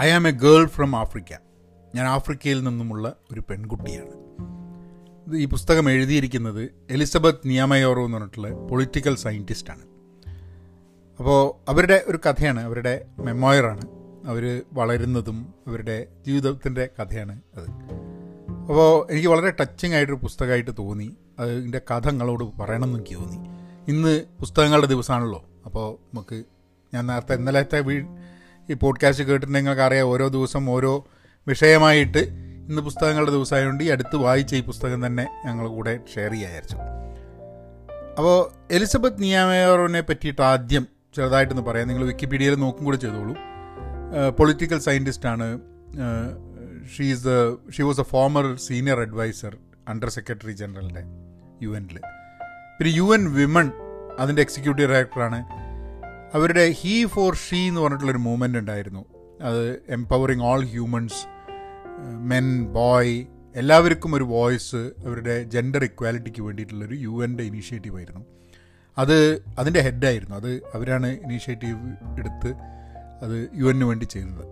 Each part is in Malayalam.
I am a girl from Africa ഞാൻ ആഫ്രിക്കയിൽ നിന്നുമുള്ള ഒരു പെൺകുട്ടിയാണ്. ഈ പുസ്തകം എഴുതിയിരിക്കുന്നത് എലിസബത്ത് നിയമയോറോ എന്ന് പറഞ്ഞിട്ടുള്ള പൊളിറ്റിക്കൽ സയന്റിസ്റ്റാണ് അപ്പോൾ അവരുടെ ഒരു കഥയാണ് അവരുടെ മെമ്മോയറാണ് അവർ വളരുന്നതും അവരുടെ ജീവിതത്തിന്റെ കഥയാണ് അത്. അപ്പോൾ എനിക്ക് വളരെ ടച്ചിങ് ആയിട്ടൊരു പുസ്തകമായിട്ട് തോന്നി. അതിന്റെ കഥ നിങ്ങളോട് പറയണമെന്ന് എനിക്ക് തോന്നി. ഇന്ന് പുസ്തകങ്ങളുടെ ദിവസമാണല്ലോ. അപ്പോൾ നമുക്ക് ഞാൻ നേരത്തെ ഇന്നലത്തെ വീ ഈ പോഡ്കാസ്റ്റ് കേട്ടിട്ട് നിങ്ങൾക്ക് അറിയാം ഓരോ ദിവസം ഓരോ വിഷയമായിട്ട് ഇന്ന് പുസ്തകങ്ങളുടെ ദിവസമായതുകൊണ്ട് ഈ അടുത്ത് വായിച്ച ഈ പുസ്തകം തന്നെ ഞങ്ങൾ കൂടെ ഷെയർ ചെയ്യാൻ അപ്പോൾ എലിസബത്ത് നിയാമയോറിനെ പറ്റിയിട്ട് ആദ്യം ചെറുതായിട്ടൊന്ന് പറയാം. നിങ്ങൾ വിക്കിപീഡിയയിൽ നോക്കും കൂടെ ചെയ്തോളൂ. Political സയന്റിസ്റ്റാണ് she is the she was a former senior advisor under secretary ജനറലിന്റെ യു എനിൽ പിന്നെ യു എൻ വിമൺ അതിന്റെ എക്സിക്യൂട്ടീവ് ഡയറക്ടറാണ് അവരുടെ ഹീ ഫോർ ഷീ എന്ന് പറഞ്ഞിട്ടുള്ളൊരു മൂവ്മെന്റ് ഉണ്ടായിരുന്നു. അത് empowering all humans men boy എല്ലാവർക്കും ഒരു വോയിസ് അവരുടെ ജെൻഡർ ഇക്വാലിറ്റിക്ക് വേണ്ടിയിട്ടുള്ളൊരു യു എന്റെ ഇനീഷ്യേറ്റീവ് ആയിരുന്നു. അത് അതിന്റെ ഹെഡായിരുന്നു അത് അവരാണ് ഇനീഷ്യേറ്റീവ് എടുത്ത് അത് യു എന്നിന് വേണ്ടി ചെയ്യുന്നത്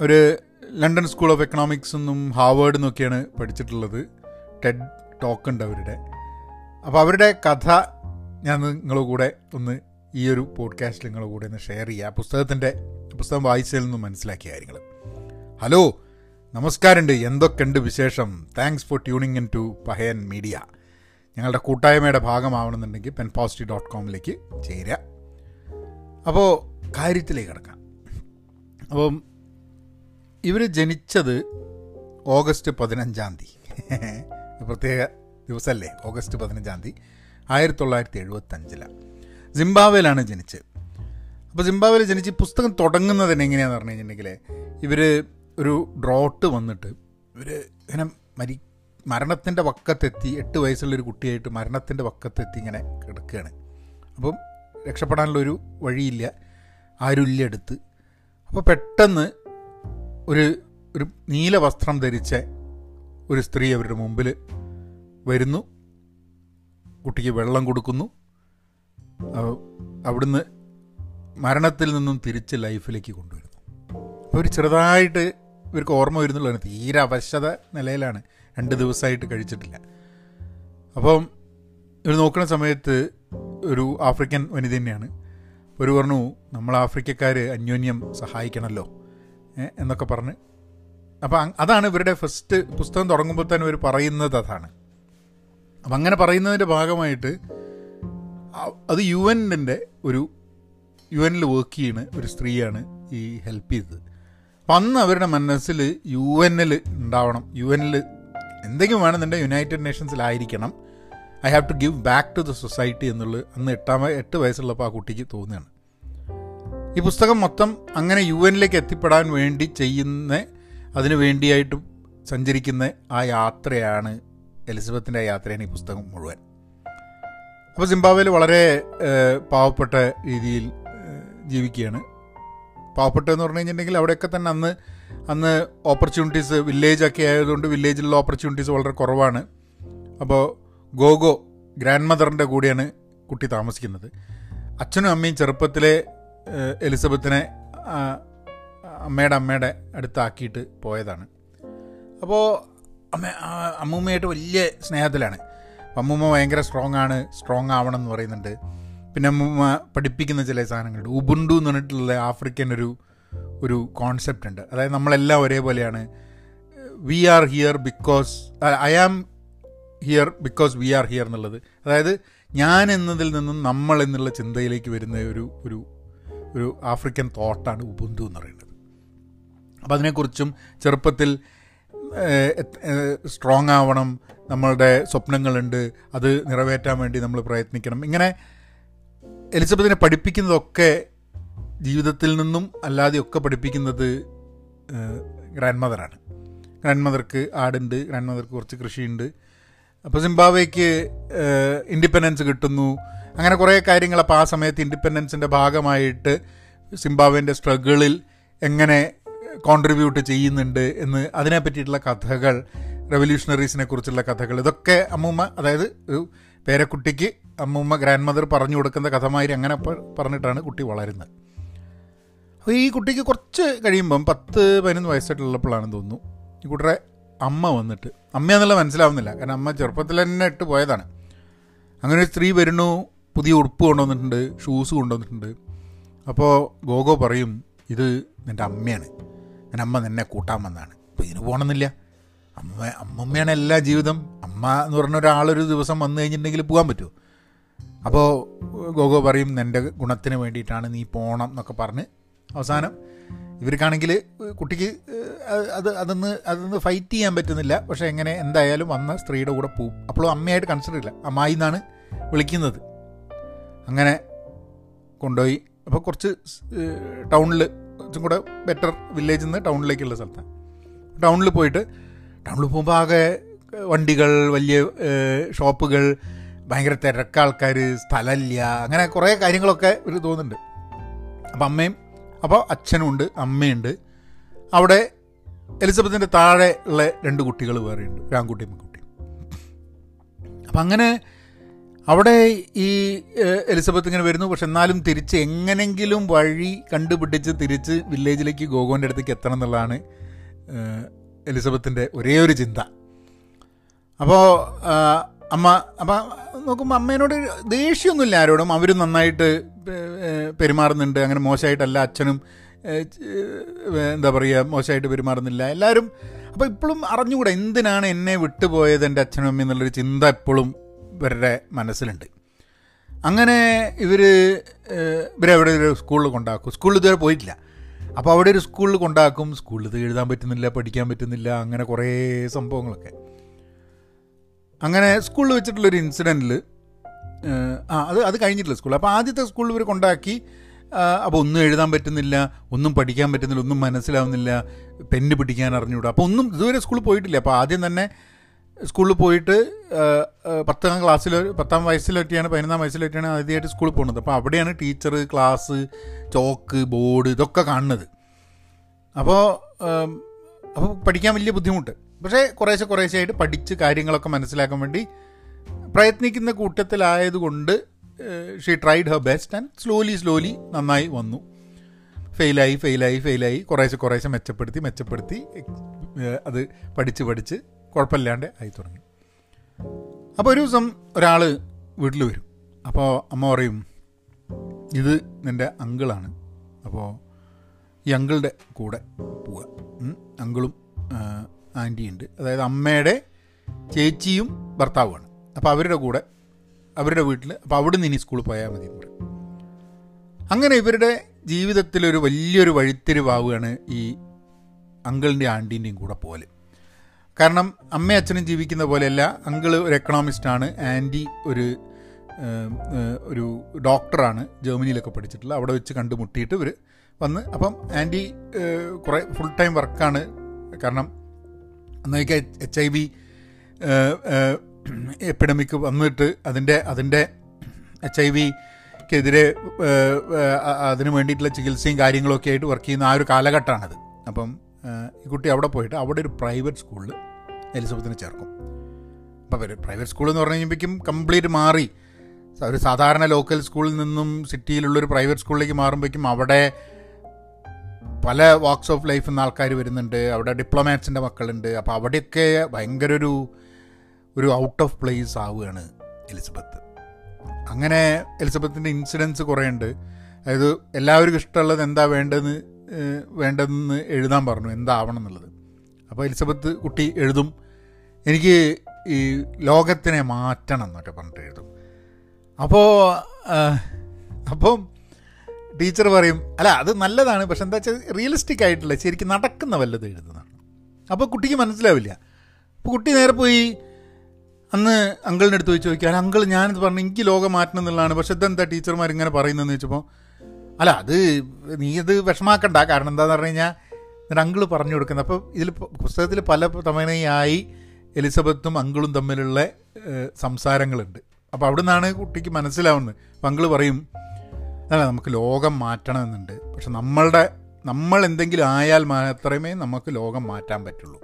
അവർ ലണ്ടൻ സ്കൂൾ ഓഫ് എക്കണോമിക്സ് എന്നും ഹാവേഡ് എന്നൊക്കെയാണ് പഠിച്ചിട്ടുള്ളത്. ടെഡ് ടോക്ക് ഉണ്ട് അവരുടെ. അപ്പോൾ അവരുടെ കഥ ഞാൻ നിങ്ങളുടെ കൂടെ ഒന്ന് ഈ ഒരു പോഡ്കാസ്റ്റ് നിങ്ങളുടെ കൂടെ ഒന്ന് ഷെയർ ചെയ്യുക പുസ്തകത്തിന്റെ പുസ്തകം വായിച്ചതിൽ നിന്ന് മനസ്സിലാക്കിയ കാര്യങ്ങൾ. ഹലോ നമസ്കാരമുണ്ട്. എന്തൊക്കെയുണ്ട് വിശേഷം? Thanks for tuning in to Pahayan Media ഞങ്ങളുടെ കൂട്ടായ്മയുടെ ഭാഗമാവണമെന്നുണ്ടെങ്കിൽ പെൻ പോസിറ്റീവ് ഡോട്ട് കോമിലേക്ക് ചേരുക. അപ്പോൾ കാര്യത്തിലേക്ക് കിടക്കാം. അപ്പം ഇവർ ജനിച്ചത് ഓഗസ്റ്റ് പതിനഞ്ചാം തീയതി. പ്രത്യേക ദിവസമല്ലേ? ഓഗസ്റ്റ് പതിനഞ്ചാം തീയതി. ആയിരത്തി തൊള്ളായിരത്തി എഴുപത്തഞ്ചിലാണ്. സിംബാബ്വേയിലാണ് ജനിച്ചത്. അപ്പോൾ സിംബാബ്വേയിൽ ജനിച്ച് പുസ്തകം തുടങ്ങുന്നത് തന്നെ എങ്ങനെയാണെന്ന് പറഞ്ഞു കഴിഞ്ഞിട്ടുണ്ടെങ്കിൽ ഇവർ ഒരു ഡ്രോട്ട് വന്നിട്ട് ഇവർ ഇങ്ങനെ മരി മരണത്തിന്റെ വക്കത്തെത്തി എട്ട് വയസ്സുള്ളൊരു കുട്ടിയായിട്ട് മരണത്തിന്റെ വക്കത്തെത്തി ഇങ്ങനെ കിടക്കുകയാണ് അപ്പം രക്ഷപ്പെടാനുള്ളൊരു വഴിയില്ല. ആരുമില്ല എടുത്ത് അപ്പോൾ പെട്ടെന്ന് ഒരു ഒരു നീല വസ്ത്രം ധരിച്ച ഒരു സ്ത്രീ അവരുടെ മുമ്പിൽ വരുന്നു. കുട്ടിക്ക് വെള്ളം കൊടുക്കുന്നു. അവിടുന്ന് മരണത്തിൽ നിന്നും തിരിച്ച് ലൈഫിലേക്ക് കൊണ്ടുവരുന്നു. ഒരു ചെറുതായിട്ട് ഇവർക്ക് ഓർമ്മ വരുന്നുള്ളതാണ്. തീരെ അവശത നിലയിലാണ്. രണ്ട് ദിവസമായിട്ട് കഴിച്ചിട്ടില്ല. അപ്പം ഇവർ നോക്കുന്ന സമയത്ത് ഒരു ആഫ്രിക്കൻ വനിത തന്നെയാണ്. ഒരു പറഞ്ഞു നമ്മൾ ആഫ്രിക്കക്കാർ അന്യോന്യം സഹായിക്കണമല്ലോ എന്നൊക്കെ പറഞ്ഞ്. അപ്പം അതാണ് ഇവരുടെ ഫസ്റ്റ് പുസ്തകം തുടങ്ങുമ്പോൾ തന്നെ ഇവർ പറയുന്നത് അതാണ്. അപ്പം അങ്ങനെ പറയുന്നതിന്റെ ഭാഗമായിട്ട് അത് യു എന്റെ ഒരു യു എനിൽ വർക്ക് ചെയ്യുന്ന ഒരു സ്ത്രീയാണ് ഈ ഹെൽപ്പ് ചെയ്തത്. അപ്പം അന്ന് അവരുടെ മനസ്സിൽ യു എന്നിൽ ഉണ്ടാവണം. യു എനിൽ എന്തെങ്കിലും വേണമെന്നുണ്ടെങ്കിൽ united നേഷൻസിലായിരിക്കണം I have to give back to the society എന്നുള്ളത് അന്ന് എട്ടാം എട്ട് വയസ്സുള്ളപ്പോൾ ആ കുട്ടിക്ക് തോന്നുകയാണ്. ഈ പുസ്തകം മൊത്തം അങ്ങനെ യു എനിലേക്ക് എത്തിപ്പെടാൻ വേണ്ടി ചെയ്യുന്ന അതിനു വേണ്ടിയായിട്ട് സഞ്ചരിക്കുന്ന ആ യാത്രയാണ് എലിസബത്തിന്റെ ആ യാത്രയാണ് ഈ പുസ്തകം മുഴുവൻ. അപ്പോൾ സിംബാബ്വേയിൽ വളരെ പാവപ്പെട്ട രീതിയിൽ ജീവിക്കുകയാണ്. പാവപ്പെട്ടതെന്ന് പറഞ്ഞു കഴിഞ്ഞിട്ടുണ്ടെങ്കിൽ അവിടെയൊക്കെ തന്നെ അന്ന് അന്ന് ഓപ്പർച്യൂണിറ്റീസ് വില്ലേജൊക്കെ ആയതുകൊണ്ട് വില്ലേജിലുള്ള ഓപ്പർച്യൂണിറ്റീസ് വളരെ കുറവാണ്. അപ്പോൾ ഗോഗോ ഗ്രാൻഡ് മദറിന്റെ കൂടെയാണ് കുട്ടി താമസിക്കുന്നത്. അച്ഛനും അമ്മയും ചെറുപ്പത്തിലെ എലിസബത്തിനെ അമ്മയുടെ അമ്മയുടെ അടുത്താക്കിയിട്ട് പോയതാണ്. അപ്പോൾ അമ്മ അമ്മൂമ്മയായിട്ട് വലിയ സ്നേഹത്തിലാണ്. അമ്മൂമ്മ ഭയങ്കര സ്ട്രോങ് ആണ് സ്ട്രോങ് ആവണം എന്ന് പറയുന്നുണ്ട്. പിന്നെ അമ്മൂമ്മ പഠിപ്പിക്കുന്ന ചില സാധനങ്ങളുണ്ട്. ഉബുണ്ടു എന്ന് പറഞ്ഞിട്ടുള്ള ആഫ്രിക്കൻ ഒരു ഒരു കോൺസെപ്റ്റ് ഉണ്ട്. അതായത് നമ്മളെല്ലാം ഒരേപോലെയാണ്. We are here because I am here because we are here എന്നുള്ളത്. അതായത് ഞാൻ എന്നതിൽ നിന്നും നമ്മൾ എന്നുള്ള ചിന്തയിലേക്ക് വരുന്ന ഒരു ഒരു ഒരു ആഫ്രിക്കൻ തോട്ടാണ് ഉബുന്തു എന്ന് പറയുന്നത്. അപ്പോൾ അതിനെക്കുറിച്ചും ചെറുപ്പത്തിൽ സ്ട്രോങ് ആവണം നമ്മളുടെ സ്വപ്നങ്ങളുണ്ട് അത് നിറവേറ്റാൻ വേണ്ടി നമ്മൾ പ്രയത്നിക്കണം. ഇങ്ങനെ എലിസബത്തിനെ പഠിപ്പിക്കുന്നതൊക്കെ ജീവിതത്തിൽ നിന്നും അല്ലാതെയൊക്കെ പഠിപ്പിക്കുന്നത് ഗ്രാൻഡ് മദറാണ് ഗ്രാൻഡ് മദർക്ക് ആടുണ്ട് ഗ്രാൻഡ് മദർക്ക് കുറച്ച് കൃഷിയുണ്ട്. അപ്പോൾ സിംബാബ്വേക്ക് ഇൻഡിപെൻഡൻസ് കിട്ടുന്നു. അങ്ങനെ കുറേ കാര്യങ്ങൾ അപ്പോൾ ആ സമയത്ത് ഇൻഡിപെൻഡൻസിന്റെ ഭാഗമായിട്ട് സിംബാബ്വേന്റെ സ്ട്രഗിളിൽ എങ്ങനെ കോൺട്രിബ്യൂട്ട് ചെയ്യുന്നുണ്ട് എന്ന് അതിനെ പറ്റിയിട്ടുള്ള കഥകൾ റെവല്യൂഷണറീസിനെ കുറിച്ചുള്ള കഥകൾ ഇതൊക്കെ അമ്മൂമ്മ അതായത് ഒരു പേരക്കുട്ടിക്ക് അമ്മൂമ്മ ഗ്രാൻഡ് മദർ പറഞ്ഞു കൊടുക്കുന്ന കഥമാതിരി അങ്ങനെ പറഞ്ഞിട്ടാണ് കുട്ടി വളരുന്നത്. അപ്പോൾ ഈ കുട്ടിക്ക് കുറച്ച് കഴിയുമ്പം പത്ത് പതിനൊന്ന് വയസ്സായിട്ടുള്ളപ്പോഴാണെന്ന് തോന്നുന്നു ഈ കുട്ടിയുടെ അമ്മ വന്നിട്ട്. അമ്മയെന്നുള്ള മനസ്സിലാവുന്നില്ല കാരണം അമ്മ ചെറുപ്പത്തിൽ തന്നെ ഇട്ട് പോയതാണ്. അങ്ങനെ ഒരു സ്ത്രീ വരുന്നു പുതിയ ഉടുപ്പ് കൊണ്ടുവന്നിട്ടുണ്ട് ഷൂസ് കൊണ്ടുവന്നിട്ടുണ്ട്. അപ്പോൾ ഗോഗോ പറയും ഇത് എന്റെ അമ്മയാണ്. ഞാൻ അമ്മ നിന്നെ കൂട്ടാൻ വന്നതാണ് അപ്പോൾ ഇതിന് പോകണമെന്നില്ല അമ്മ അമ്മമ്മയാണ് എല്ലാ ജീവിതം. അമ്മ എന്ന് പറഞ്ഞ ഒരാളൊരു ദിവസം വന്നു കഴിഞ്ഞിട്ടുണ്ടെങ്കിൽ പോകാൻ പറ്റുമോ? അപ്പോൾ ഗോഗോ പറയും നിന്റെ ഗുണത്തിന് വേണ്ടിയിട്ടാണ് നീ പോകണം എന്നൊക്കെ പറഞ്ഞ് അവസാനം ഇവർക്കാണെങ്കിൽ കുട്ടിക്ക് അത് അതൊന്ന് അതൊന്ന് ഫൈറ്റ് ചെയ്യാൻ പറ്റുന്നില്ല. പക്ഷേ എങ്ങനെ എന്തായാലും വന്ന സ്ത്രീയുടെ കൂടെ പോവും. അപ്പോഴും അമ്മയായിട്ട് കൺസിഡർ ഇല്ല അമ്മായി എന്നാണ് വിളിക്കുന്നത്. അങ്ങനെ കൊണ്ടുപോയി. അപ്പോൾ കുറച്ച് ടൗണിൽ കുറച്ചും കൂടെ ബെറ്റർ വില്ലേജിൽ നിന്ന് ടൗണിലേക്കുള്ള സ്ഥലത്താണ്. ടൗണിൽ പോയിട്ട് ടൗണിൽ പോകുമ്പോൾ ആകെ വണ്ടികൾ വലിയ ഷോപ്പുകൾ ഭയങ്കര തിരക്ക ആൾക്കാർ സ്ഥലമില്ല അങ്ങനെ കുറേ കാര്യങ്ങളൊക്കെ ഒരു തോന്നുന്നുണ്ട്. അപ്പം അമ്മയും അപ്പോൾ അച്ഛനുണ്ട് അമ്മയുണ്ട്. അവിടെ എലിസബത്തിന്റെ താഴെ ഉള്ള രണ്ട് കുട്ടികൾ വേറെയുണ്ട് ഒരു ആൺകുട്ടിയും പെൺകുട്ടിയും. അപ്പം അങ്ങനെ അവിടെ ഈ എലിസബത്ത് ഇങ്ങനെ വരുന്നു. പക്ഷെ എന്നാലും തിരിച്ച് എങ്ങനെങ്കിലും വഴി കണ്ടുപിടിച്ച് തിരിച്ച് വില്ലേജിലേക്ക് ഗോഗോന്റെ അടുത്തേക്ക് എത്തണം എന്നുള്ളതാണ് എലിസബത്തിന്റെ ഒരേ ഒരു ചിന്ത. അപ്പോൾ അമ്മ അപ്പം നോക്കുമ്പോൾ അമ്മേനോട് ദേഷ്യമൊന്നുമില്ല ആരോടും. അവരും നന്നായിട്ട് പെരുമാറുന്നുണ്ട്. അങ്ങനെ മോശമായിട്ടല്ല അച്ഛനും എന്താ പറയുക മോശമായിട്ട് പെരുമാറുന്നില്ല. എല്ലാവരും അപ്പോൾ ഇപ്പോഴും അറിഞ്ഞുകൂടാ എന്തിനാണ് എന്നെ വിട്ടുപോയത് എന്റെ അച്ഛനും അമ്മയും എന്നുള്ളൊരു ചിന്ത എപ്പോഴും ഇവരുടെ മനസ്സിലുണ്ട്. അങ്ങനെ ഇവർ ഇവരെവിടെ ഒരു സ്കൂളിൽ കൊണ്ടാക്കും. സ്കൂളിൽ ഇതുവരെ പോയിട്ടില്ല. അപ്പോൾ അവിടെ ഒരു സ്കൂളിൽ കൊണ്ടാക്കും. സ്കൂളിൽ ഇത് എഴുതാൻ പറ്റുന്നില്ല പഠിക്കാൻ പറ്റുന്നില്ല അങ്ങനെ കുറേ സംഭവങ്ങളൊക്കെ. അങ്ങനെ സ്കൂളിൽ വെച്ചിട്ടുള്ളൊരു ഇൻസിഡന്റിൽ ആ അത് അത് കഴിഞ്ഞിട്ടില്ല സ്കൂൾ. അപ്പോൾ ആദ്യത്തെ സ്കൂളിൽ ഇവർ കൊണ്ടാക്കി അപ്പോൾ ഒന്നും എഴുതാൻ പറ്റുന്നില്ല ഒന്നും പഠിക്കാൻ പറ്റുന്നില്ല ഒന്നും മനസ്സിലാവുന്നില്ല പെന്ന് പിടിക്കാൻ അറിഞ്ഞുകൂടാ. അപ്പോൾ ഒന്നും ഇതുവരെ സ്കൂളിൽ പോയിട്ടില്ല. അപ്പോൾ ആദ്യം തന്നെ സ്കൂളിൽ പോയിട്ട് പത്താം ക്ലാസ്സിൽ പത്താം വയസ്സിലൊക്കെയാണ് പതിനൊന്നാം വയസ്സിലൊക്കെയാണ് ആദ്യമായിട്ട് സ്കൂളിൽ പോകുന്നത്. അപ്പോൾ അവിടെയാണ് ടീച്ചർ ക്ലാസ് ചോക്ക് ബോർഡ് ഇതൊക്കെ കാണുന്നത്. അപ്പോൾ അപ്പോൾ പഠിക്കാൻ വലിയ ബുദ്ധിമുട്ട്. പക്ഷേ കുറേശ്ശെ കുറേശ്ശെ ആയിട്ട് പഠിച്ച് കാര്യങ്ങളൊക്കെ മനസ്സിലാക്കാൻ വേണ്ടി പ്രയത്നിക്കുന്ന കൂട്ടത്തിലായതുകൊണ്ട് she tried her best and slowly slowly നന്നായി വന്നു. ഫെയിലായി ഫെയിലായി ഫെയിലായി കുറേശ്ശെ കുറേശ്ശെ മെച്ചപ്പെടുത്തി മെച്ചപ്പെടുത്തി അത് പഠിച്ച് പഠിച്ച് കുഴപ്പമില്ലാണ്ട് ആയി തുടങ്ങി. അപ്പോൾ ഒരു ദിവസം ഒരാൾ വീട്ടിൽ വരും. അപ്പോൾ അമ്മ പറയും ഇത് നിന്റെ അങ്കിളാണ്. അപ്പോൾ ഈ അങ്കിളുടെ കൂടെ പോവുക. അങ്കിളും ആന്റിയുണ്ട് അതായത് അമ്മയുടെ ചേച്ചിയും ഭർത്താവുമാണ്. അപ്പോൾ അവരുടെ കൂടെ അവരുടെ വീട്ടിൽ അപ്പോൾ അവിടെ നിന്ന് ഇനി സ്കൂളിൽ പോയാൽ മതി എന്ന് പറയും. അങ്ങനെ ഇവരുടെ ജീവിതത്തിലൊരു വലിയൊരു വഴിത്തിരിവാവുകയാണ് ഈ അങ്കിളിന്റെ ആന്റീന്റെയും കൂടെ പോലെ കാരണം അമ്മയും അച്ഛനും ജീവിക്കുന്ന പോലെയല്ല. അങ്കിൾ ഒരു എക്കണോമിസ്റ്റാണ് ആന്റി ഒരു ഒരു ഡോക്ടറാണ് ജർമ്മനിയിലൊക്കെ പഠിച്ചിട്ടുള്ളത് അവിടെ വെച്ച് കണ്ടുമുട്ടിയിട്ട് ഇവർ വന്ന്. അപ്പം ആന്റി കുറേ ഫുൾ ടൈം വർക്കാണ് കാരണം അന്നേക്ക് എച്ച് ഐ വി എപ്പിഡമിക് വന്നിട്ട് അതിന്റെ അതിന്റെ എച്ച് ഐ വിക്കെതിരെ അതിന് വേണ്ടിയിട്ടുള്ള ചികിത്സയും കാര്യങ്ങളൊക്കെ ആയിട്ട് വർക്ക് ചെയ്യുന്ന ആ ഒരു കാലഘട്ടമാണത്. അപ്പം ഈ കുട്ടി അവിടെ പോയിട്ട് അവിടെ ഒരു പ്രൈവറ്റ് സ്കൂളിൽ എലിസബത്തിനെ ചേർക്കും. അപ്പോൾ അവർ പ്രൈവറ്റ് സ്കൂൾ എന്ന് പറഞ്ഞു കഴിയുമ്പോഴേക്കും കംപ്ലീറ്റ് മാറി. ഒരു സാധാരണ ലോക്കൽ സ്കൂളിൽ നിന്നും സിറ്റിയിലുള്ളൊരു പ്രൈവറ്റ് സ്കൂളിലേക്ക് മാറുമ്പോഴേക്കും അവിടെ പല വാക്സ് ഓഫ് ലൈഫിൽ നിന്ന് ആൾക്കാർ വരുന്നുണ്ട്. അവിടെ ഡിപ്ലോമാറ്റ്സിന്റെ മക്കളുണ്ട്. അപ്പോൾ അവിടെയൊക്കെ ഭയങ്കര ഒരു ഒരു ഔട്ട് ഓഫ് പ്ലേസ് ആവുകയാണ് എലിസബത്ത്. അങ്ങനെ എലിസബത്തിന്റെ ഇൻസിഡൻസ് കുറേ ഉണ്ട് അതായത് എല്ലാവർക്കും ഇഷ്ടമുള്ളത് എന്താ വേണ്ടതെന്ന് വേണ്ടതെന്ന് എഴുതാൻ പറഞ്ഞു. എന്താവണം എന്നുള്ളത്. അപ്പോൾ എലിസബത്ത് കുട്ടി എഴുതും. എനിക്ക് ഈ ലോകത്തിനെ മാറ്റണം എന്നൊക്കെ പറഞ്ഞിട്ട് എഴുതും. അപ്പോൾ അപ്പം ടീച്ചർ പറയും അല്ല അത് നല്ലതാണ്. പക്ഷെ എന്താ വെച്ചാൽ റിയലിസ്റ്റിക് ആയിട്ടുള്ള ശരിക്കും നടക്കുന്ന വല്ലത് എഴുതുന്നതാണ്. അപ്പോൾ കുട്ടിക്ക് മനസ്സിലാവില്ല. അപ്പോൾ കുട്ടി നേരെ പോയി അന്ന് അങ്കിളിന്റെ അടുത്ത് ചോദിച്ചു ചോദിക്കുക അല്ല അങ്കിൾ ഞാനിത് പറഞ്ഞു എനിക്ക് ലോകം മാറ്റണം എന്നുള്ളതാണ്. പക്ഷെ ഇതെന്താ ടീച്ചർമാർ ഇങ്ങനെ പറയുന്നതെന്ന് ചോദിച്ചപ്പോൾ അല്ല അത് നീ അത് വിഷമാക്കണ്ട. കാരണം എന്താണെന്ന് പറഞ്ഞു കഴിഞ്ഞാൽ എന്നിട്ട് അങ്കിൾ പറഞ്ഞു കൊടുക്കുന്നത്. അപ്പോൾ ഇതിൽ പുസ്തകത്തിൽ പല തവണയായി എലിസബത്തും അങ്കിളും തമ്മിലുള്ള സംസാരങ്ങളുണ്ട്. അപ്പോൾ അവിടെ നിന്നാണ് കുട്ടിക്ക് മനസ്സിലാവുന്നത്. അപ്പം അങ്കിൾ പറയും അല്ല നമുക്ക് ലോകം മാറ്റണമെന്നുണ്ട്. പക്ഷെ നമ്മളുടെ നമ്മൾ എന്തെങ്കിലും ആയാൽ മാത്രമേ നമുക്ക് ലോകം മാറ്റാൻ പറ്റുള്ളൂ.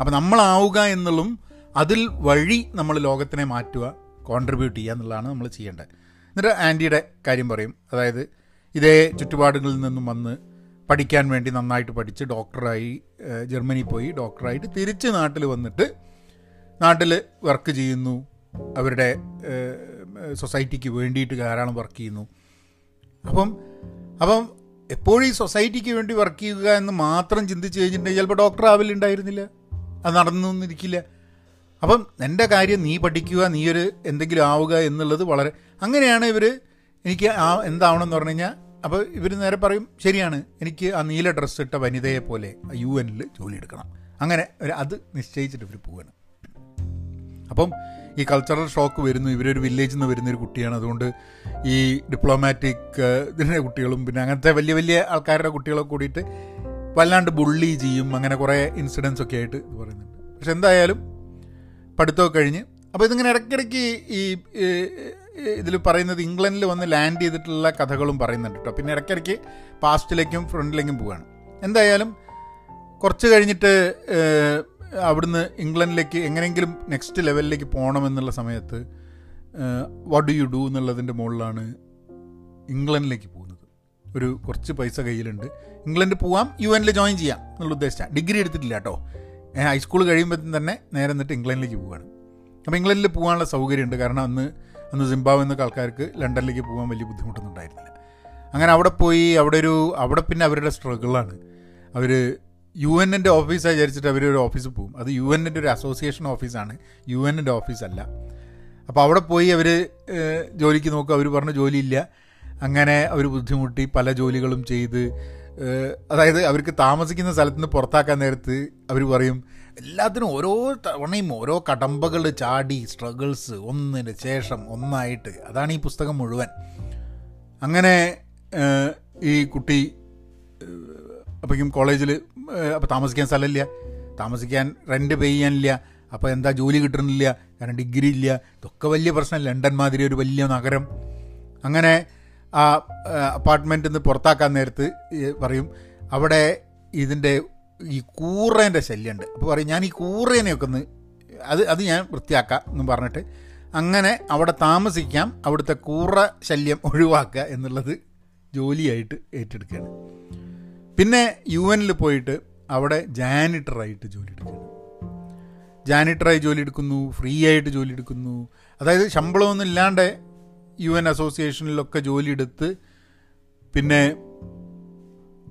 അപ്പം നമ്മളാവുക എന്നുള്ളതും അതിൽ വഴി നമ്മൾ ലോകത്തിനെ മാറ്റുക കോൺട്രിബ്യൂട്ട് ചെയ്യുക എന്നുള്ളതാണ് നമ്മൾ ചെയ്യേണ്ടത്. എന്നിട്ട് ആന്റിയുടെ കാര്യം പറയും. അതായത് ഇതേ ചുറ്റുപാടുകളിൽ നിന്നും വന്ന് പഠിക്കാൻ വേണ്ടി നന്നായിട്ട് പഠിച്ച് ഡോക്ടറായി ജർമ്മനി പോയി ഡോക്ടറായിട്ട് തിരിച്ച് നാട്ടിൽ വന്നിട്ട് നാട്ടിൽ വർക്ക് ചെയ്യുന്നു. അവരുടെ സൊസൈറ്റിക്ക് വേണ്ടിയിട്ട് ധാരാളം വർക്ക് ചെയ്യുന്നു. അപ്പം അപ്പം എപ്പോഴും ഈ സൊസൈറ്റിക്ക് വേണ്ടി വർക്ക് ചെയ്യുക എന്ന് മാത്രം ചിന്തിച്ച് കഴിഞ്ഞിട്ടുണ്ടെങ്കിൽ ചിലപ്പോൾ ഡോക്ടർ ആവലുണ്ടായിരുന്നില്ല അത് നടന്നൊന്നിരിക്കില്ല അപ്പം എന്റെ കാര്യം നീ പഠിക്കുക നീ ഒരു എന്തെങ്കിലും ആവുക എന്നുള്ളത് വളരെ അങ്ങനെയാണ് ഇവർ എനിക്ക് ആ എന്താവണമെന്ന് പറഞ്ഞു കഴിഞ്ഞാൽ അപ്പോൾ ഇവർ നേരെ പറയും ശരിയാണ്. എനിക്ക് ആ നീല ഡ്രസ്സ് ഇട്ട വനിതയെ പോലെ യു എനിൽ ജോലി എടുക്കണം. അങ്ങനെ ഒരു അത് നിശ്ചയിച്ചിട്ട് ഇവർ പോവാണ്. അപ്പം ഈ കൾച്ചറൽ ഷോക്ക് വരുന്നു. ഇവരൊരു വില്ലേജിൽ നിന്ന് വരുന്നൊരു കുട്ടിയാണ്. അതുകൊണ്ട് ഈ ഡിപ്ലോമാറ്റിക് ഇതിന്റെ കുട്ടികളും പിന്നെ അങ്ങനത്തെ വലിയ വലിയ ആൾക്കാരുടെ കുട്ടികളൊക്കെ കൂടിയിട്ട് വല്ലാണ്ട് ബുള്ളി ചെയ്യും. അങ്ങനെ കുറേ ഇൻസിഡൻസ് ഒക്കെ ആയിട്ട് പറയുന്നുണ്ട്. പക്ഷെ എന്തായാലും പഠിത്തമൊക്കെ കഴിഞ്ഞ് അപ്പോൾ ഇതിങ്ങനെ ഇടയ്ക്കിടയ്ക്ക് ഈ ഇതിൽ പറയുന്നത് ഇംഗ്ലണ്ടിൽ വന്ന് ലാൻഡ് ചെയ്തിട്ടുള്ള കഥകളും പറയുന്നുണ്ട് കേട്ടോ പിന്നെ ഇടയ്ക്കിടയ്ക്ക് പാസ്റ്റിലേക്കും ഫ്രണ്ടിലേക്കും പോവുകയാണ് എന്തായാലും കുറച്ച് കഴിഞ്ഞിട്ട് അവിടുന്ന് ഇംഗ്ലണ്ടിലേക്ക് എങ്ങനെയെങ്കിലും നെക്സ്റ്റ് ലെവലിലേക്ക് പോകണമെന്നുള്ള സമയത്ത് വാട്ട് ഡു യു ഡു എന്നുള്ളതിന്റെ മുകളിലാണ് ഇംഗ്ലണ്ടിലേക്ക് പോകുന്നത്. ഒരു കുറച്ച് പൈസ കയ്യിലുണ്ട്. ഇംഗ്ലണ്ടിൽ പോവാം യു എനിൽ ജോയിൻ ചെയ്യാം എന്നുള്ള ഉദ്ദേശിച്ചാണ് ഡിഗ്രി എടുത്തിട്ടില്ല കേട്ടോ ഹൈസ്കൂൾ കഴിയുമ്പോഴത്തേക്കും തന്നെ നേരെ എന്നിട്ട് ഇംഗ്ലണ്ടിലേക്ക് പോവുകയാണ് അപ്പോൾ ഇംഗ്ലണ്ടിൽ പോകാനുള്ള സൗകര്യമുണ്ട്. കാരണം അന്ന് അന്ന് സിംബാബ് എന്നൊക്കെ ആൾക്കാർക്ക് ലണ്ടനിലേക്ക് പോകാൻ വലിയ ബുദ്ധിമുട്ടൊന്നും ഉണ്ടായിരുന്നില്ല അങ്ങനെ അവിടെ പോയി അവിടെ ഒരു അവിടെ പിന്നെ അവരുടെ സ്ട്രഗിളാണ്. അവർ യു എന്റെ ഓഫീസ് വിചാരിച്ചിട്ട് അവരൊരു ഓഫീസ് പോകും. അത് യു എന്റെ ഒരു അസോസിയേഷൻ ഓഫീസാണ്. യു എന്റെ ഓഫീസല്ല. അപ്പോൾ അവിടെ പോയി അവർ ജോലിക്ക് നോക്കുക. അവർ പറഞ്ഞ ജോലിയില്ല. അങ്ങനെ അവർ ബുദ്ധിമുട്ടി പല ജോലികളും ചെയ്ത് അതായത് അവർക്ക് താമസിക്കുന്ന സ്ഥലത്ത് നിന്ന് പുറത്താക്കാൻ നേരത്ത് അവർ പറയും എല്ലാത്തിനും ഓരോ തവണയും ഓരോ കടമ്പകൾ ചാടി സ്ട്രഗിൾസ് ഒന്നിന് ശേഷം ഒന്നായിട്ട്. അതാണ് ഈ പുസ്തകം മുഴുവൻ. അങ്ങനെ ഈ കുട്ടി അപ്പോഴേക്കും കോളേജിൽ അപ്പോൾ താമസിക്കാൻ സ്ഥലമില്ല. താമസിക്കാൻ റെന്റ് പേ ചെയ്യാനില്ല. അപ്പോൾ എന്താ ജോലി കിട്ടുന്നില്ല. കാരണം ഡിഗ്രി ഇല്ല. ഇതൊക്കെ വലിയ പ്രശ്നം ലണ്ടൻ മാതിരി ഒരു വലിയ നഗരം. അങ്ങനെ ആ അപ്പാർട്ട്മെന്റിൽ നിന്ന് പുറത്താക്കാൻ നേരത്ത് പറയും അവിടെ ഇതിന്റെ ഈ കൂറേന്റെ ശല്യമുണ്ട് അപ്പോൾ പറയും ഞാൻ ഈ കൂറേനെയൊക്കെ ഒന്ന് അത് അത് ഞാൻ വൃത്തിയാക്കാം എന്ന് പറഞ്ഞിട്ട് അങ്ങനെ അവിടെ താമസിക്കാം അവിടുത്തെ കൂറ ശല്യം ഒഴിവാക്കുക എന്നുള്ളത് ജോലിയായിട്ട് ഏറ്റെടുക്കുകയാണ്. പിന്നെ യു എനിൽ പോയിട്ട് അവിടെ ജാനിറ്ററായിട്ട് ജോലി എടുക്കുകയാണ്. ജാനിറ്ററായി ജോലി എടുക്കുന്നു ഫ്രീ ആയിട്ട് ജോലി എടുക്കുന്നു. അതായത് ശമ്പളമൊന്നും ഇല്ലാണ്ട് യു എൻ അസോസിയേഷനിലൊക്കെ ജോലി എടുത്ത് പിന്നെ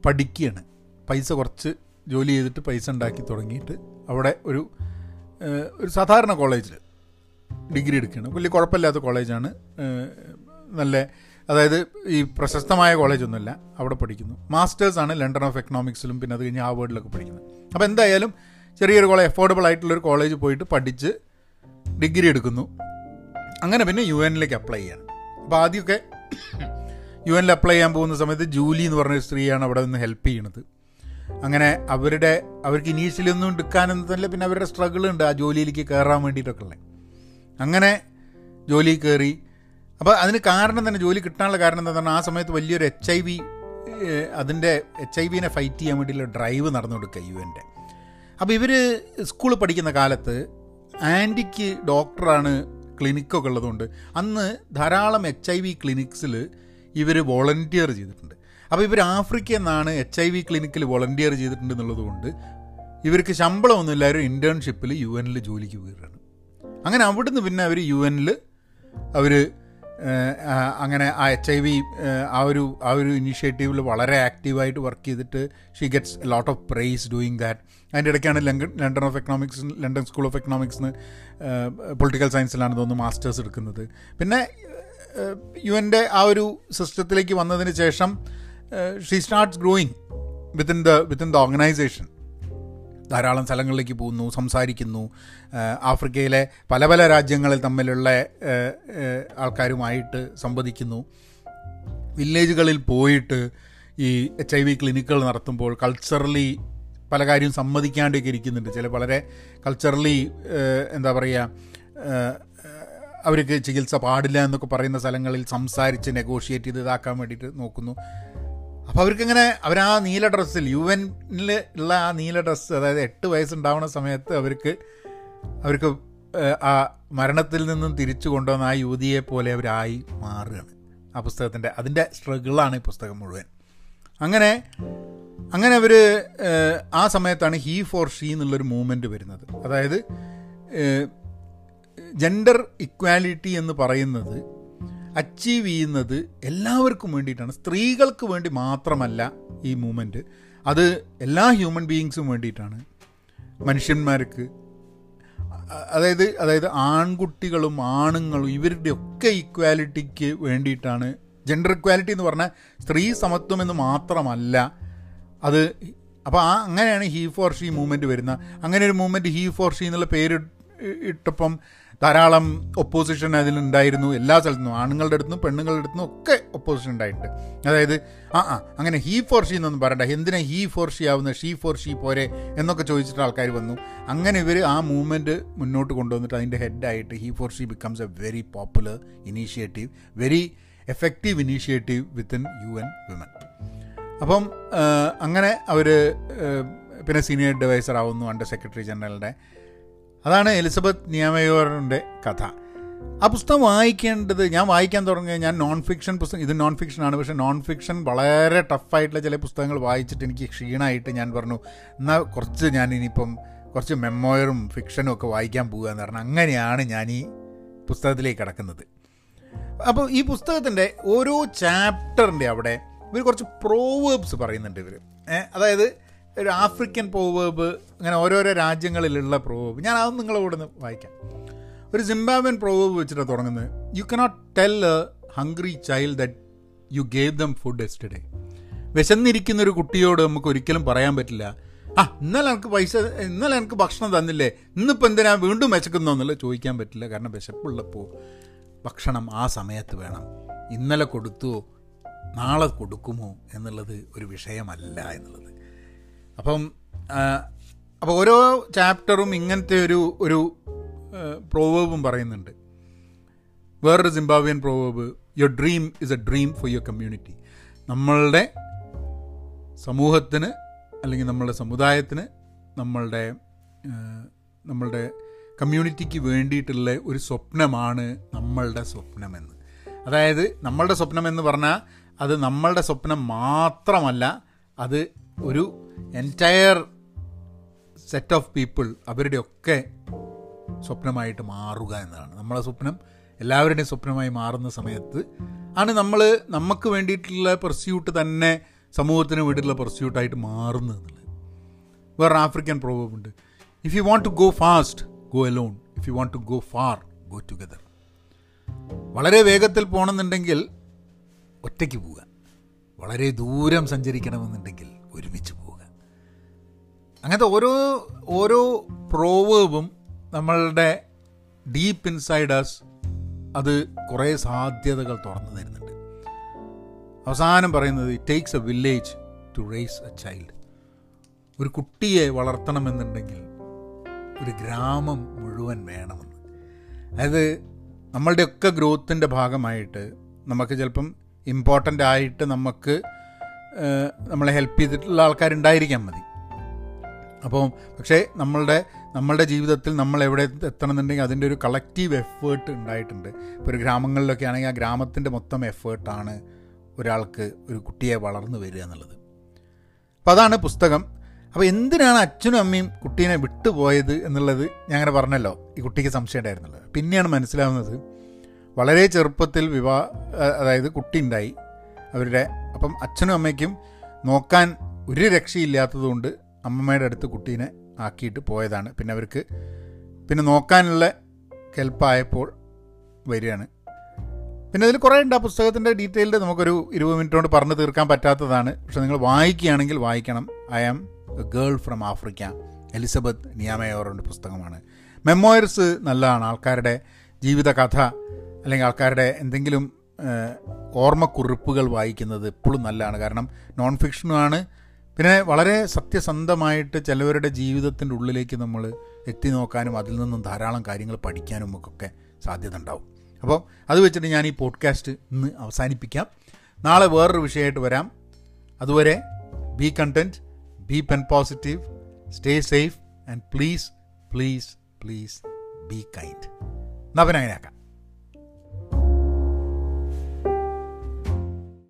പഠിക്കുകയാണ്. പൈസ കുറച്ച് ജോലി ചെയ്തിട്ട് പൈസ ഉണ്ടാക്കി തുടങ്ങിയിട്ട് അവിടെ ഒരു ഒരു സാധാരണ കോളേജിൽ ഡിഗ്രി എടുക്കുകയാണ്. വലിയ കുഴപ്പമില്ലാത്ത കോളേജാണ്. നല്ല അതായത് ഈ പ്രശസ്തമായ കോളേജൊന്നുമില്ല അവിടെ പഠിക്കുന്നു. മാസ്റ്റേഴ്സാണ് ലണ്ടൻ ഓഫ് എക്കണോമിക്സിലും പിന്നെ അത് കഴിഞ്ഞ് വേർഡിലൊക്കെ പഠിക്കുന്നത്. അപ്പോൾ എന്തായാലും ചെറിയൊരു കോളേജ് അഫോർഡബിൾ ആയിട്ടുള്ളൊരു കോളേജ് പോയിട്ട് പഠിച്ച് ഡിഗ്രി എടുക്കുന്നു. അങ്ങനെ പിന്നെ യു എനിലേക്ക് അപ്ലൈ ചെയ്യണം. അപ്പോൾ ആദ്യമൊക്കെ യു എനിൽ അപ്ലൈ ചെയ്യാൻ പോകുന്ന സമയത്ത് ജൂലി എന്ന് പറഞ്ഞൊരു സ്ത്രീയാണ് അവിടെ നിന്ന് ഹെൽപ്പ് ചെയ്യണത് അങ്ങനെ അവരുടെ അവർക്ക് ഇനീഷ്യലി ഒന്നും എടുക്കാനൊന്നുമില്ല പിന്നെ അവരുടെ സ്ട്രഗിൾ ഉണ്ട് ആ ജോലിയിലേക്ക് കയറാൻ വേണ്ടിയിട്ടൊക്കെ ഉള്ളത് അങ്ങനെ ജോലി കയറി. അപ്പോൾ അതിന് കാരണം തന്നെ ജോലി കിട്ടാനുള്ള കാരണം എന്താ പറഞ്ഞാൽ ആ സമയത്ത് വലിയൊരു എച്ച് ഐ വി അതിന്റെ എച്ച് ഐ വിനെ ഫൈറ്റ് ചെയ്യാൻ വേണ്ടിയുള്ള ഡ്രൈവ് നടന്നു കൊടുക്കുക യു എന്റെ അപ്പോൾ ഇവർ സ്കൂളിൽ പഠിക്കുന്ന കാലത്ത് ആന്റിക്ക് ഡോക്ടറാണ് ക്ലിനിക്കൊക്കെ ഉള്ളതുകൊണ്ട് അന്ന് ധാരാളം എച്ച് ഐ വി ക്ലിനിക്സിൽ ഇവർ വോളണ്ടിയർ ചെയ്തിട്ടുണ്ട്. അപ്പോൾ ഇവർ ആഫ്രിക്കയിൽ നിന്നാണ് എച്ച് ഐ വി ക്ലിനിക്കിൽ വോളണ്ടിയർ ചെയ്തിട്ടുണ്ട് എന്നുള്ളത് കൊണ്ട് ഇവർക്ക് ശമ്പളമൊന്നുമില്ല എല്ലാവരും ഇന്റേൺഷിപ്പിൽ യു എനിൽ ജോലിക്ക് കയറുകയാണ് അങ്ങനെ അവിടുന്ന് പിന്നെ അവർ യു എനിൽ അവർ അങ്ങനെ ആ എച്ച് ഐ വി ആ ഒരു ആ ഒരു ഇനീഷ്യേറ്റീവിൽ വളരെ ആക്റ്റീവായിട്ട് വർക്ക് ചെയ്തിട്ട് she gets lot of prize doing that അതിന്റെ ഇടയ്ക്കാണ് London London of economics London school of എക്കണോമിക്സിന് political സയൻസിലാണ് തോന്നുന്നു മാസ്റ്റേഴ്സ് എടുക്കുന്നത്. പിന്നെ യു എന്റെ ആ ഒരു സിസ്റ്റത്തിലേക്ക് വന്നതിന് ശേഷം she starts growing within the within the organisation ധാരാളം സ്ഥലങ്ങളിലേക്ക് പോകുന്നു സംസാരിക്കുന്നു. ആഫ്രിക്കയിലെ പല പല രാജ്യങ്ങളിൽ തമ്മിലുള്ള ആൾക്കാരുമായിട്ട് സംവദിക്കുന്നു. വില്ലേജുകളിൽ പോയിട്ട് ഈ എച്ച് ഐ വി ക്ലിനിക്കുകൾ നടത്തുമ്പോൾ കൾച്ചറലി പല കാര്യം സമ്മതിക്കാണ്ടൊക്കെ ഇരിക്കുന്നുണ്ട്. ചില വളരെ കൾച്ചറലി എന്താ പറയുക അവർക്ക് ചികിത്സ പാടില്ല എന്നൊക്കെ പറയുന്ന സ്ഥലങ്ങളിൽ സംസാരിച്ച് നെഗോഷിയേറ്റ് ചെയ്ത് ഇതാക്കാൻ വേണ്ടിയിട്ട് നോക്കുന്നു. അപ്പോൾ അവർക്കിങ്ങനെ അവർ ആ നീല ഡ്രസ്സിൽ യു എനിൽ ഉള്ള ആ നീല ഡ്രസ്സ് അതായത് എട്ട് വയസ്സുണ്ടാവുന്ന സമയത്ത് അവർക്ക് അവർക്ക് ആ മരണത്തിൽ നിന്നും തിരിച്ചു കൊണ്ടുവന്ന ആ യുവതിയെ പോലെ അവരായി മാറുകയാണ്. ആ പുസ്തകത്തിന്റെ അതിന്റെ സ്ട്രഗിളാണ് ഈ പുസ്തകം മുഴുവൻ. അങ്ങനെ അങ്ങനെ അവർ ആ സമയത്താണ് ഹീ ഫോർ ഷീ എന്നുള്ളൊരു മൂവ്മെന്റ് വരുന്നത്. അതായത് ജെൻഡർ ഇക്വാലിറ്റി എന്ന് പറയുന്നത് അച്ചീവ് ചെയ്യുന്നത് എല്ലാവർക്കും വേണ്ടിയിട്ടാണ്. സ്ത്രീകൾക്ക് വേണ്ടി മാത്രമല്ല ഈ മൂമെന്റ് അത് എല്ലാ ഹ്യൂമൻ ബീയിങ്സും വേണ്ടിയിട്ടാണ്. മനുഷ്യന്മാർക്ക് അതായത് അതായത് ആൺകുട്ടികളും ആണുങ്ങളും ഇവരുടെ ഒക്കെ ഇക്വാലിറ്റിക്ക് വേണ്ടിയിട്ടാണ്. ജെൻഡർ ഇക്വാലിറ്റി എന്ന് പറഞ്ഞാൽ സ്ത്രീ സമത്വം എന്ന് മാത്രമല്ല. അത് അപ്പോൾ ആ അങ്ങനെയാണ് ഹീ ഫോർ ഷീ മൂവ്മെന്റ് വരുന്നത്. അങ്ങനെ ഒരു മൂവ്മെന്റ് ഹീ ഫോർ ഷീ എന്നുള്ള പേര് ഇട്ടപ്പം ധാരാളം ഒപ്പോസിഷൻ അതിലുണ്ടായിരുന്നു എല്ലാ സ്ഥലത്തുനിന്നും ആണുങ്ങളുടെ അടുത്തുനിന്നും പെണ്ണുങ്ങളുടെ അടുത്തുനിന്നും ഒക്കെ ഒപ്പോസിഷൻ ഉണ്ടായിട്ടുണ്ട്. അതായത് ആ ആ അങ്ങനെ ഹീ ഫോർ ഷീ എന്നൊന്നും പറയണ്ട. എന്തിനാ ഹീ ഫോർ ഷീ ആവുന്ന ഷീ ഫോർ ഷീ പോരെ എന്നൊക്കെ ചോദിച്ചിട്ട് ആൾക്കാർ വന്നു. അങ്ങനെ ഇവർ ആ മൂവ്മെന്റ് മുന്നോട്ട് കൊണ്ടുവന്നിട്ട് അതിന്റെ ഹെഡായിട്ട് he for she becomes a very popular initiative very effective initiative within U N women അപ്പം അങ്ങനെ അവർ പിന്നെ സീനിയർ അഡ്വൈസർ ആവുന്നു അണ്ടർ സെക്രട്ടറി ജനറലിന്റെ അതാണ് എലിസബത്ത് നിയമയോറിന്റെ കഥ. ആ പുസ്തകം വായിക്കേണ്ടത് ഞാൻ വായിക്കാൻ തുടങ്ങിയ ഞാൻ നോൺ ഫിക്ഷൻ പുസ്തകം ഇത് നോൺ ഫിക്ഷനാണ് പക്ഷേ നോൺ ഫിക്ഷൻ വളരെ ടഫായിട്ടുള്ള ചില പുസ്തകങ്ങൾ വായിച്ചിട്ട് എനിക്ക് ക്ഷീണമായിട്ട് ഞാൻ പറഞ്ഞു എന്നാൽ കുറച്ച് ഞാൻ ഇനിയിപ്പം കുറച്ച് മെമ്മോയറും ഫിക്ഷനും ഒക്കെ വായിക്കാൻ പോകുക എന്ന് പറഞ്ഞാൽ അങ്ങനെയാണ് ഞാൻ ഈ പുസ്തകത്തിലേക്ക് കിടക്കുന്നത്. അപ്പോൾ ഈ പുസ്തകത്തിന്റെ ഓരോ ചാപ്റ്ററിന്റെ അവിടെ ഇവർ കുറച്ച് പ്രോവേബ്സ് പറയുന്നുണ്ട് ഇവർ. അതായത് ഒരു ആഫ്രിക്കൻ പ്രോവേബ് അങ്ങനെ ഓരോരോ രാജ്യങ്ങളിലുള്ള പ്രോവേബ് ഞാൻ അതൊന്നും നിങ്ങളെ കൂടെ വായിക്കാം. ഒരു സിംബാബ്വൻ പ്രോവേബ് വെച്ചിട്ടാണ് തുടങ്ങുന്നത്. You cannot tell a hungry child that you gave them food yesterday വിശന്നിരിക്കുന്ന ഒരു കുട്ടിയോട് നമുക്ക് ഒരിക്കലും പറയാൻ പറ്റില്ല. ആ ഇന്നലെ എനിക്ക് പൈസ ഇന്നലെ എനിക്ക് ഭക്ഷണം തന്നില്ലേ? ഇന്നിപ്പോൾ എന്തിനാ വീണ്ടും വിശക്കുന്നോ? എന്നുള്ളത് ചോദിക്കാൻ പറ്റില്ല. കാരണം വിശപ്പുള്ളപ്പോൾ ഭക്ഷണം ആ സമയത്ത് വേണം. ഇന്നലെ കൊടുത്തോ നാളെ കൊടുക്കുമോ? എന്നുള്ളത് ഒരു വിഷയമല്ല എന്നുള്ളത്. അപ്പം അപ്പോൾ ഓരോ ചാപ്റ്ററും ഇങ്ങനത്തെ ഒരു ഒരു പ്രോവേബും പറയുന്നുണ്ട്. വേറൊരു Zimbabwean proverb your dream is a dream for your community നമ്മളുടെ സമൂഹത്തിന് അല്ലെങ്കിൽ നമ്മളുടെ സമുദായത്തിന് നമ്മളുടെ നമ്മളുടെ കമ്മ്യൂണിറ്റിക്ക് വേണ്ടിയിട്ടുള്ള ഒരു സ്വപ്നമാണ് നമ്മളുടെ സ്വപ്നമെന്ന്. അതായത് നമ്മളുടെ സ്വപ്നം എന്ന് പറഞ്ഞാൽ അത് നമ്മളുടെ സ്വപ്നം മാത്രമല്ല അത് ഒരു എന്റയർ സെറ്റ് ഓഫ് പീപ്പിൾ അവരുടെയൊക്കെ സ്വപ്നമായിട്ട് മാറുക എന്നതാണ്. നമ്മളെ സ്വപ്നം എല്ലാവരുടെയും സ്വപ്നമായി മാറുന്ന സമയത്ത് ആണ് നമ്മൾ നമുക്ക് വേണ്ടിയിട്ടുള്ള പെർസ്യൂട്ട് തന്നെ സമൂഹത്തിന് വേണ്ടിയിട്ടുള്ള പെർസ്യൂട്ടായിട്ട് മാറുന്നത് എന്നുള്ളത്. വേറെ ആഫ്രിക്കൻ പ്രോബ്ലം ഉണ്ട്. If you want to go fast go alone if you want to go far go together വളരെ വേഗത്തിൽ പോകണമെന്നുണ്ടെങ്കിൽ ഒറ്റയ്ക്ക് പോവുക. വളരെ ദൂരം സഞ്ചരിക്കണമെന്നുണ്ടെങ്കിൽ ഒരുമിച്ച് അങ്ങനത്തെ ഓരോ ഓരോ പ്രോവേബും നമ്മളുടെ ഡീപ്പ് ഇൻസൈഡേഴ്സ് അത് കുറേ സാധ്യതകൾ തുറന്നു തരുന്നുണ്ട്. അവസാനം പറയുന്നത് it takes a village to raise a child ഒരു കുട്ടിയെ വളർത്തണമെന്നുണ്ടെങ്കിൽ ഒരു ഗ്രാമം മുഴുവൻ വേണമെന്ന്. അതായത് നമ്മളുടെയൊക്കെ ഗ്രോത്തിന്റെ ഭാഗമായിട്ട് നമുക്ക് ചിലപ്പം ഇമ്പോർട്ടന്റ് ആയിട്ട് നമുക്ക് നമ്മളെ ഹെൽപ്പ് ചെയ്തിട്ടുള്ള ആൾക്കാരുണ്ടായിരിക്കാൻ മതി. അപ്പോൾ പക്ഷേ നമ്മളുടെ നമ്മളുടെ ജീവിതത്തിൽ നമ്മൾ എവിടെ എത്തണമെന്നുണ്ടെങ്കിൽ അതിന്റെ ഒരു കളക്റ്റീവ് എഫേർട്ട് ഉണ്ടായിട്ടുണ്ട്. ഇപ്പോൾ ഒരു ഗ്രാമങ്ങളിലൊക്കെ ആണെങ്കിൽ ആ ഗ്രാമത്തിന്റെ മൊത്തം എഫേർട്ടാണ് ഒരാൾക്ക് ഒരു കുട്ടിയെ വളർന്നു വരിക എന്നുള്ളത്. അപ്പോൾ അതാണ് പുസ്തകം. അപ്പോൾ എന്തിനാണ് അച്ഛനും അമ്മയും കുട്ടീനെ വിട്ടുപോയത് എന്നുള്ളത് ഞാൻ അങ്ങനെ പറഞ്ഞല്ലോ. ഈ കുട്ടിക്ക് സംശയം ഉണ്ടായിരുന്നുള്ളത് പിന്നെയാണ് മനസ്സിലാവുന്നത് വളരെ ചെറുപ്പത്തിൽ വിവാഹ അതായത് കുട്ടി ഉണ്ടായി അവരുടെ അപ്പം അച്ഛനും അമ്മയ്ക്കും നോക്കാൻ ഒരു രക്ഷയില്ലാത്തതുകൊണ്ട് അമ്മമ്മയുടെ അടുത്ത് കുട്ടീനെ ആക്കിയിട്ട് പോയതാണ്. പിന്നെ അവർക്ക് പിന്നെ നോക്കാനുള്ള കെൽപ്പായപ്പോൾ വരികയാണ്. പിന്നെ അതിൽ കുറേ ഉണ്ട്. ആ പുസ്തകത്തിന്റെ ഡീറ്റെയിൽഡ് നമുക്കൊരു ഇരുപത് മിനിറ്റ് കൊണ്ട് പറഞ്ഞു തീർക്കാൻ പറ്റാത്തതാണ്. പക്ഷെ നിങ്ങൾ വായിക്കുകയാണെങ്കിൽ വായിക്കണം. I am a girl from Africa Elizabeth നിയാമയോറിന്റെ പുസ്തകമാണ്. മെമ്മോയർസ് നല്ലതാണ്. ആൾക്കാരുടെ ജീവിത കഥ അല്ലെങ്കിൽ ആൾക്കാരുടെ എന്തെങ്കിലും ഓർമ്മക്കുറിപ്പുകൾ വായിക്കുന്നത് എപ്പോഴും നല്ലതാണ്. കാരണം നോൺ ഫിക്ഷനുമാണ് പിന്നെ വളരെ സത്യസന്ധമായിട്ട് ചിലവരുടെ ജീവിതത്തിന്റെ ഉള്ളിലേക്ക് നമ്മൾ എത്തി നോക്കാനും അതിൽ നിന്നും ധാരാളം കാര്യങ്ങൾ പഠിക്കാനും ഒക്കെ സാധ്യത ഉണ്ടാവും അപ്പോൾ അത് വെച്ചിട്ട് ഞാൻ ഈ പോഡ്കാസ്റ്റ് ഇന്ന് അവസാനിപ്പിക്കാം. നാളെ വേറൊരു വിഷയമായിട്ട് വരാം. അതുവരെ be content be pen positive stay safe and please please please be kind എന്നാൽ ആക്കാം